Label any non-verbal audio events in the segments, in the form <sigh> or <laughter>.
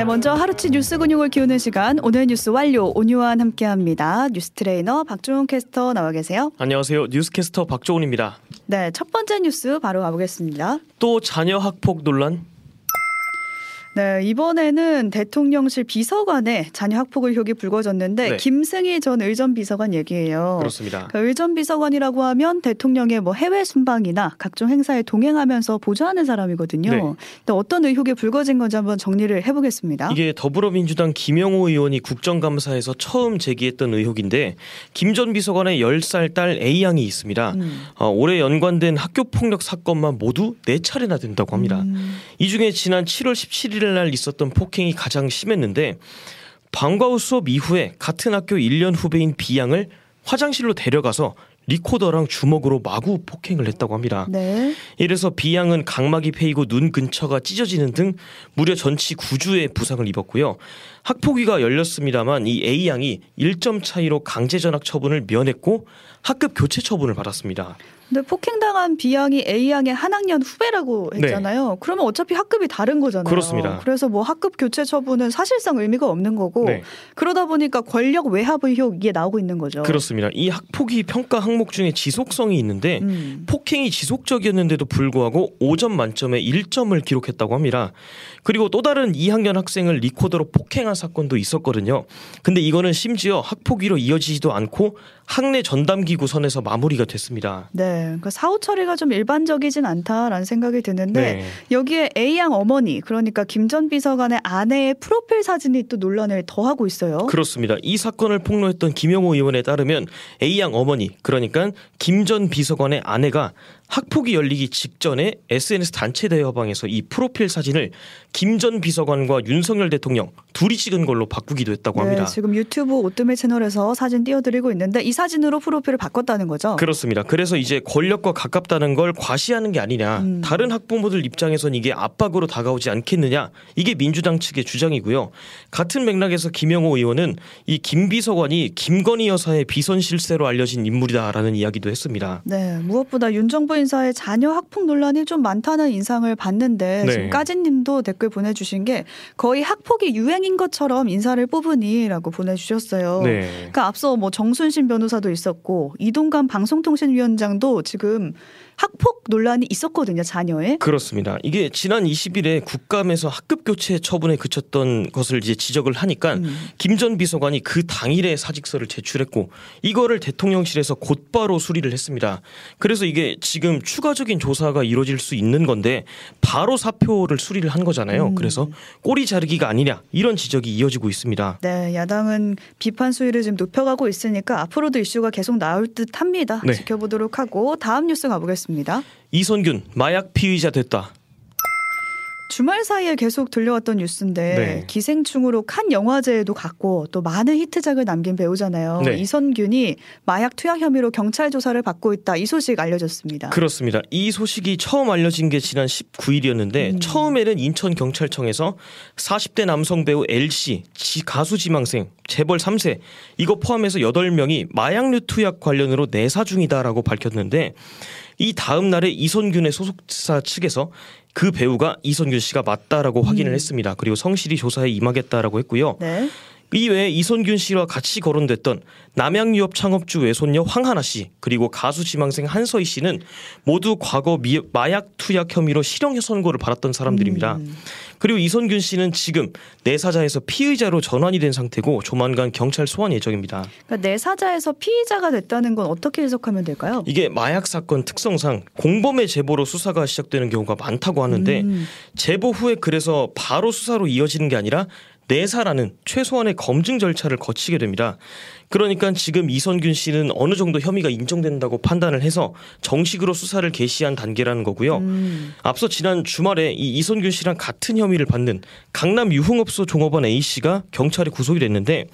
네, 먼저 하루치 뉴스 근육을 키우는 시간 오늘 뉴스 완료 오뉴완 함께합니다. 뉴스 트레이너 박종훈 캐스터 나와 계세요. 안녕하세요. 뉴스캐스터 박종훈입니다. 네, 첫 번째 뉴스 바로 가보겠습니다. 또 자녀 학폭 논란? 네, 이번에는 대통령실 비서관의 자녀 학폭 의혹이 불거졌는데 네. 김승희 전 의전 비서관 얘기예요. 그렇습니다. 그 의전 비서관이라고 하면 대통령의 뭐 해외 순방이나 각종 행사에 동행하면서 보좌하는 사람이거든요. 네. 근데 어떤 의혹이 불거진 건지 한번 정리를 해보겠습니다. 이게 더불어민주당 김영호 의원이 국정감사에서 처음 제기했던 의혹인데 김 전 비서관의 10살 딸 A양이 있습니다. 음. 어, 올해 연관된 학교 폭력 사건만 모두 4차례나 된다고 합니다. 음. 이 중에 지난 7월 17일 날 있었던 폭행이 가장 심했는데 방과 후 수업 이후에 같은 학교 1년 후배인 B양을 화장실로 데려가서 리코더랑 주먹으로 마구 폭행을 했다고 합니다. 네. 이래서 B양은 각막이 패이고 눈 근처가 찢어지는 등 무려 전치 9주의 부상을 입었고요. 학폭위가 열렸습니다만 이 A양이 1점 차이로 강제 전학 처분을 면했고 학급 교체 처분을 받았습니다. 근데 폭행당한 B양이 A양의 한 학년 후배라고 했잖아요. 그러면 어차피 학급이 다른 거잖아요. 네. 그렇습니다. 그래서 뭐 학급 교체 처분은 사실상 의미가 없는 거고 네. 그러다 보니까 권력 외압 의혹 이게 나오고 있는 거죠. 그렇습니다. 이 학폭위 평가 항목 중에 지속성이 있는데 음. 폭행이 지속적이었는데도 불구하고 5점 만점에 1점을 기록했다고 합니다. 그리고 또 다른 2학년 학생을 리코더로 폭행한 사건도 있었거든요. 근데 이거는 심지어 학폭위로 이어지지도 않고 학내 전담기구 선에서 마무리가 됐습니다. 네, 그러니까 사후 처리가 좀 일반적이진 않다라는 생각이 드는데 네. 여기에 A양 어머니 그러니까 김 전 비서관의 아내의 프로필 사진이 또 논란을 더하고 있어요. 그렇습니다. 이 사건을 폭로했던 김영호 의원에 따르면 A양 어머니 그러니까 김 전 비서관의 아내가 학폭이 열리기 직전에 SNS 단체 대화방에서 이 프로필 사진을 김 전 비서관과 윤석열 대통령 둘이 찍은 걸로 바꾸기도 했다고 합니다. 네, 지금 유튜브 오뜨밀 채널에서 사진 띄워드리고 있는데 이 사진으로 프로필을 바꿨다는 거죠. 그렇습니다. 그래서 이제 권력과 가깝다는 걸 과시하는 게 아니냐. 음. 다른 학부모들 입장에선 이게 압박으로 다가오지 않겠느냐. 이게 민주당 측의 주장이고요. 같은 맥락에서 김영호 의원은 이 김 비서관이 김건희 여사의 비선 실세로 알려진 인물이다라는 이야기도 했습니다. 네, 무엇보다 윤 정부 인사의 자녀 학폭 논란이 좀 많다는 인상을 받는데 네. 지금 까진님도 댓글 보내주신 게 거의 학폭이 유행인 것처럼 인사를 뽑으니라고 보내주셨어요. 네. 그러니까 앞서 뭐 정순신 변호사도 있었고 이동관 방송통신위원장도 지금 학폭 논란이 있었거든요 자녀에. 그렇습니다. 이게 지난 20일에 국감에서 학급 교체 처분에 그쳤던 것을 이제 지적을 하니까 음. 김전 비서관이 그 당일에 사직서를 제출했고 이거를 대통령실에서 곧바로 수리를 했습니다. 그래서 이게 지금 추가적인 조사가 이루어질 수 있는 건데 바로 사표를 수리를 한 거잖아요. 음. 그래서 꼬리 자르기가 아니냐 이런 지적이 이어지고 있습니다. 네, 야당은 비판 수위를 지금 높여가고 있으니까 앞으로도 이슈가 계속 나올 듯합니다. 네. 지켜보도록 하고 다음 뉴스 가보겠습니다. 이선균 마약 피의자 됐다. 주말 사이에 계속 들려왔던 뉴스인데 네. 기생충으로 칸 영화제에도 갔고 또 많은 히트작을 남긴 배우잖아요. 네. 이선균이 마약 투약 혐의로 경찰 조사를 받고 있다. 이 소식 알려졌습니다. 그렇습니다. 이 소식이 처음 알려진 게 지난 19일이었는데 음. 처음에는 인천 경찰청에서 40대 남성 배우 L 씨, 지- 가수 지망생, 재벌 3세 이거 포함해서 8명이 마약류 투약 관련으로 내사 중이다라고 밝혔는데 이 다음 날에 이선균의 소속사 측에서 그 배우가 이선균 씨가 맞다라고 확인을 음. 했습니다. 그리고 성실히 조사에 임하겠다라고 했고요. 네. 이외에 이선균 씨와 같이 거론됐던 남양유업 창업주 외손녀 황하나 씨 그리고 가수 지망생 한서희 씨는 모두 과거 미- 마약 투약 혐의로 실형 선고를 받았던 사람들입니다. 음. 그리고 이선균 씨는 지금 내사자에서 피의자로 전환이 된 상태고 조만간 경찰 소환 예정입니다. 그러니까 내사자에서 피의자가 됐다는 건 어떻게 해석하면 될까요? 이게 마약 사건 특성상 공범의 제보로 수사가 시작되는 경우가 많다고 하는데 음. 제보 후에 그래서 바로 수사로 이어지는 게 아니라 내사라는 최소한의 검증 절차를 거치게 됩니다. 그러니까 지금 이선균 씨는 어느 정도 혐의가 인정된다고 판단을 해서 정식으로 수사를 개시한 단계라는 거고요. 음. 앞서 지난 주말에 이 이선균 씨랑 같은 혐의를 받는 강남 유흥업소 종업원 A 씨가 경찰에 구속이 됐는데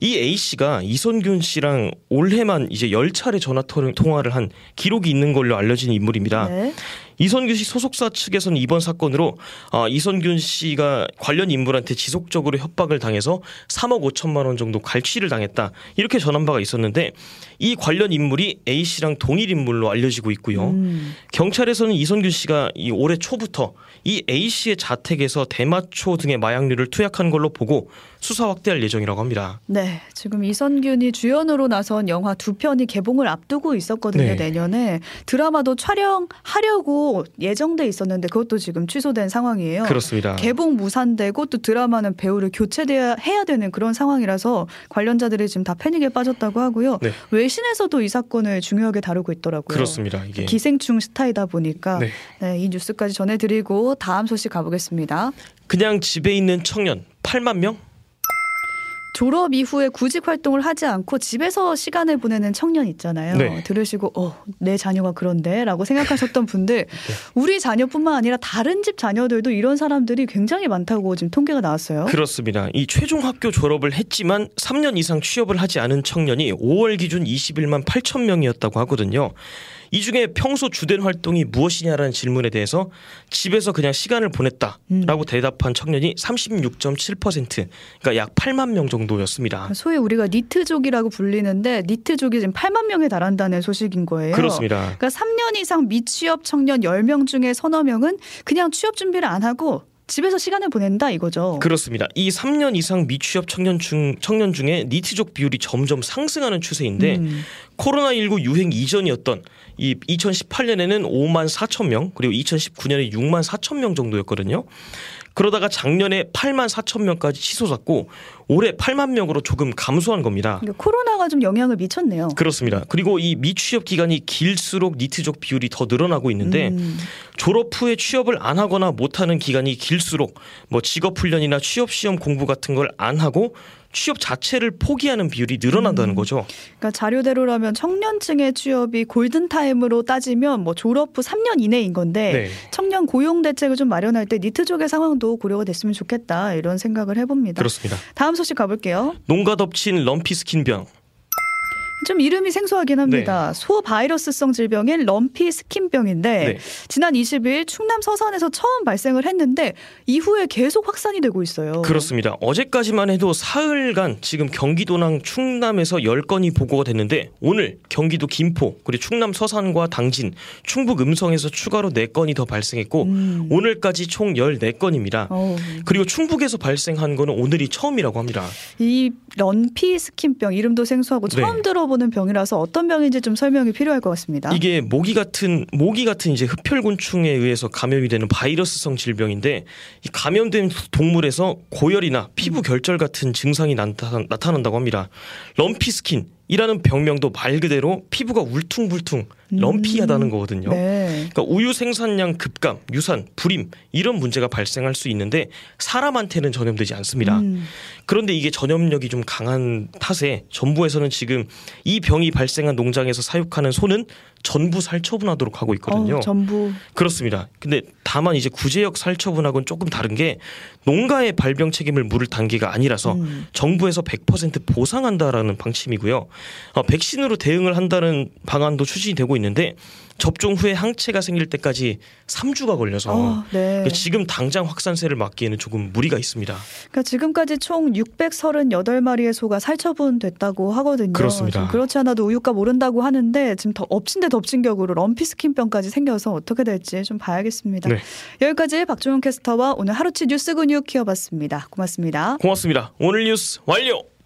이 A 씨가 이선균 씨랑 올해만 이제 10차례 전화 통화를 한 기록이 있는 걸로 알려진 인물입니다. 네. 이선균 씨 소속사 측에서는 이번 사건으로 아, 이선균 씨가 관련 인물한테 지속적으로 협박을 당해서 3억 5천만 원 정도 갈취를 당했다 이렇게 전한 바가 있었는데 이 관련 인물이 A 씨랑 동일 인물로 알려지고 있고요. 음. 경찰에서는 이선균 씨가 이 올해 초부터 이 A 씨의 자택에서 대마초 등의 마약류를 투약한 걸로 보고 수사 확대할 예정이라고 합니다. 네, 지금 이선균이 주연으로 나선 영화 두 편이 개봉을 앞두고 있었거든요. 네. 내년에 드라마도 촬영하려고 예정돼 있었는데 그것도 지금 취소된 상황이에요. 그렇습니다. 개봉 무산되고 또 드라마는 배우를 교체돼야 해야 되는 그런 상황이라서 관련자들이 지금 다 패닉에 빠졌다고 하고요. 네. 외신에서도 이 사건을 중요하게 다루고 있더라고요. 그렇습니다. 이게 기생충 스타이다 보니까 네. 네, 이 뉴스까지 전해드리고 다음 소식 가보겠습니다. 그냥 집에 있는 청년 8만 명? 졸업 이후에 구직 활동을 하지 않고 집에서 시간을 보내는 청년 있잖아요. 네. 들으시고 어, 내 자녀가 그런데라고 생각하셨던 분들 <laughs> 우리 자녀뿐만 아니라 다른 집 자녀들도 이런 사람들이 굉장히 많다고 지금 통계가 나왔어요. 그렇습니다. 이 최종 학교 졸업을 했지만 3년 이상 취업을 하지 않은 청년이 5월 기준 21만 8천 명이었다고 하거든요. 이 중에 평소 주된 활동이 무엇이냐라는 질문에 대해서 집에서 그냥 시간을 보냈다라고 대답한 청년이 36.7%, 그러니까 약 8만 명 정도였습니다. 소위 우리가 니트족이라고 불리는데 니트족이 지금 8만 명에 달한다는 소식인 거예요. 그렇습니다. 그러니까 3년 이상 미취업 청년 10명 중에 서너 명은 그냥 취업 준비를 안 하고 집에서 시간을 보낸다 이거죠. 그렇습니다. 이 3년 이상 미취업 청년 중 청년 중에 니트족 비율이 점점 상승하는 추세인데 음. 코로나19 유행 이전이었던 이 2018년에는 5만 4천 명 그리고 2019년에 6만 4천 명 정도였거든요. 그러다가 작년에 8만 4천 명까지 치솟았고 올해 8만 명으로 조금 감소한 겁니다. 그러니까 코로나가 좀 영향을 미쳤네요. 그렇습니다. 그리고 이 미취업 기간이 길수록 니트족 비율이 더 늘어나고 있는데 음. 졸업 후에 취업을 안 하거나 못 하는 기간이 길수록 뭐 직업 훈련이나 취업 시험 공부 같은 걸 안 하고 취업 자체를 포기하는 비율이 늘어난다는 거죠. 그러니까 자료대로라면 청년층의 취업이 골든 타임으로 따지면 뭐 졸업 후 3년 이내인 건데 네. 청년 고용 대책을 좀 마련할 때 니트족의 상황도 고려가 됐으면 좋겠다 이런 생각을 해봅니다. 그렇습니다. 다음 소식 가볼게요. 농가 덮친 럼피 스킨병. 좀 이름이 생소하긴 합니다. 소 바이러스성 질병인 럼피 스킨병인데 네. 지난 20일 충남 서산에서 처음 발생을 했는데 이후에 계속 확산이 되고 있어요. 그렇습니다. 어제까지만 해도 사흘간 지금 경기도랑 충남에서 10건이 보고가 됐는데 오늘 경기도 김포 그리고 충남 서산과 당진, 충북 음성에서 추가로 4건이 더 발생했고 음. 오늘까지 총 14건입니다. 어우. 그리고 충북에서 발생한 거는 오늘이 처음이라고 합니다. 이 런피 스킨병 이름도 생소하고 네. 처음 들어 보는 병이라서 어떤 병인지 좀 설명이 필요할 것 같습니다. 이게 모기 같은 모기 같은 이제 흡혈곤충에 의해서 감염이 되는 바이러스성 질병인데 이 감염된 동물에서 고열이나 피부 결절 같은 증상이 나타, 나타난다고 합니다. lumpy skin 이라는 병명도 말 그대로 피부가 울퉁불퉁 lumpy하다는 거거든요. 네. 그러니까 우유 생산량 급감, 유산, 불임 이런 문제가 발생할 수 있는데 사람한테는 전염되지 않습니다. 음. 그런데 이게 전염력이 좀 강한 탓에 정부에서는 지금 이 병이 발생한 농장에서 사육하는 소는 전부 살처분하도록 하고 있거든요. 어, 전부 그렇습니다. 근데 다만 이제 구제역 살처분하고는 조금 다른 게 농가의 발병 책임을 물을 단계가 아니라서 음. 정부에서 100% 보상한다라는 방침이고요. 어, 백신으로 대응을 한다는 방안도 추진이 되고 있는데 접종 후에 항체가 생길 때까지 3주가 걸려서 어, 네. 지금 당장 확산세를 막기에는 조금 무리가 있습니다. 그러니까 지금까지 총 638마리의 소가 살처분됐다고 하거든요. 그렇습니다. 좀 그렇지 않아도 우유값 오른다고 하는데 지금 더 엎친 데 덮친 격으로 럼피 스킨병까지 생겨서 어떻게 될지 좀 봐야겠습니다. 네. 여기까지 박종훈 캐스터와 오늘 하루치 뉴스 근육 키워봤습니다. 고맙습니다. 고맙습니다. 오늘 뉴스 완료.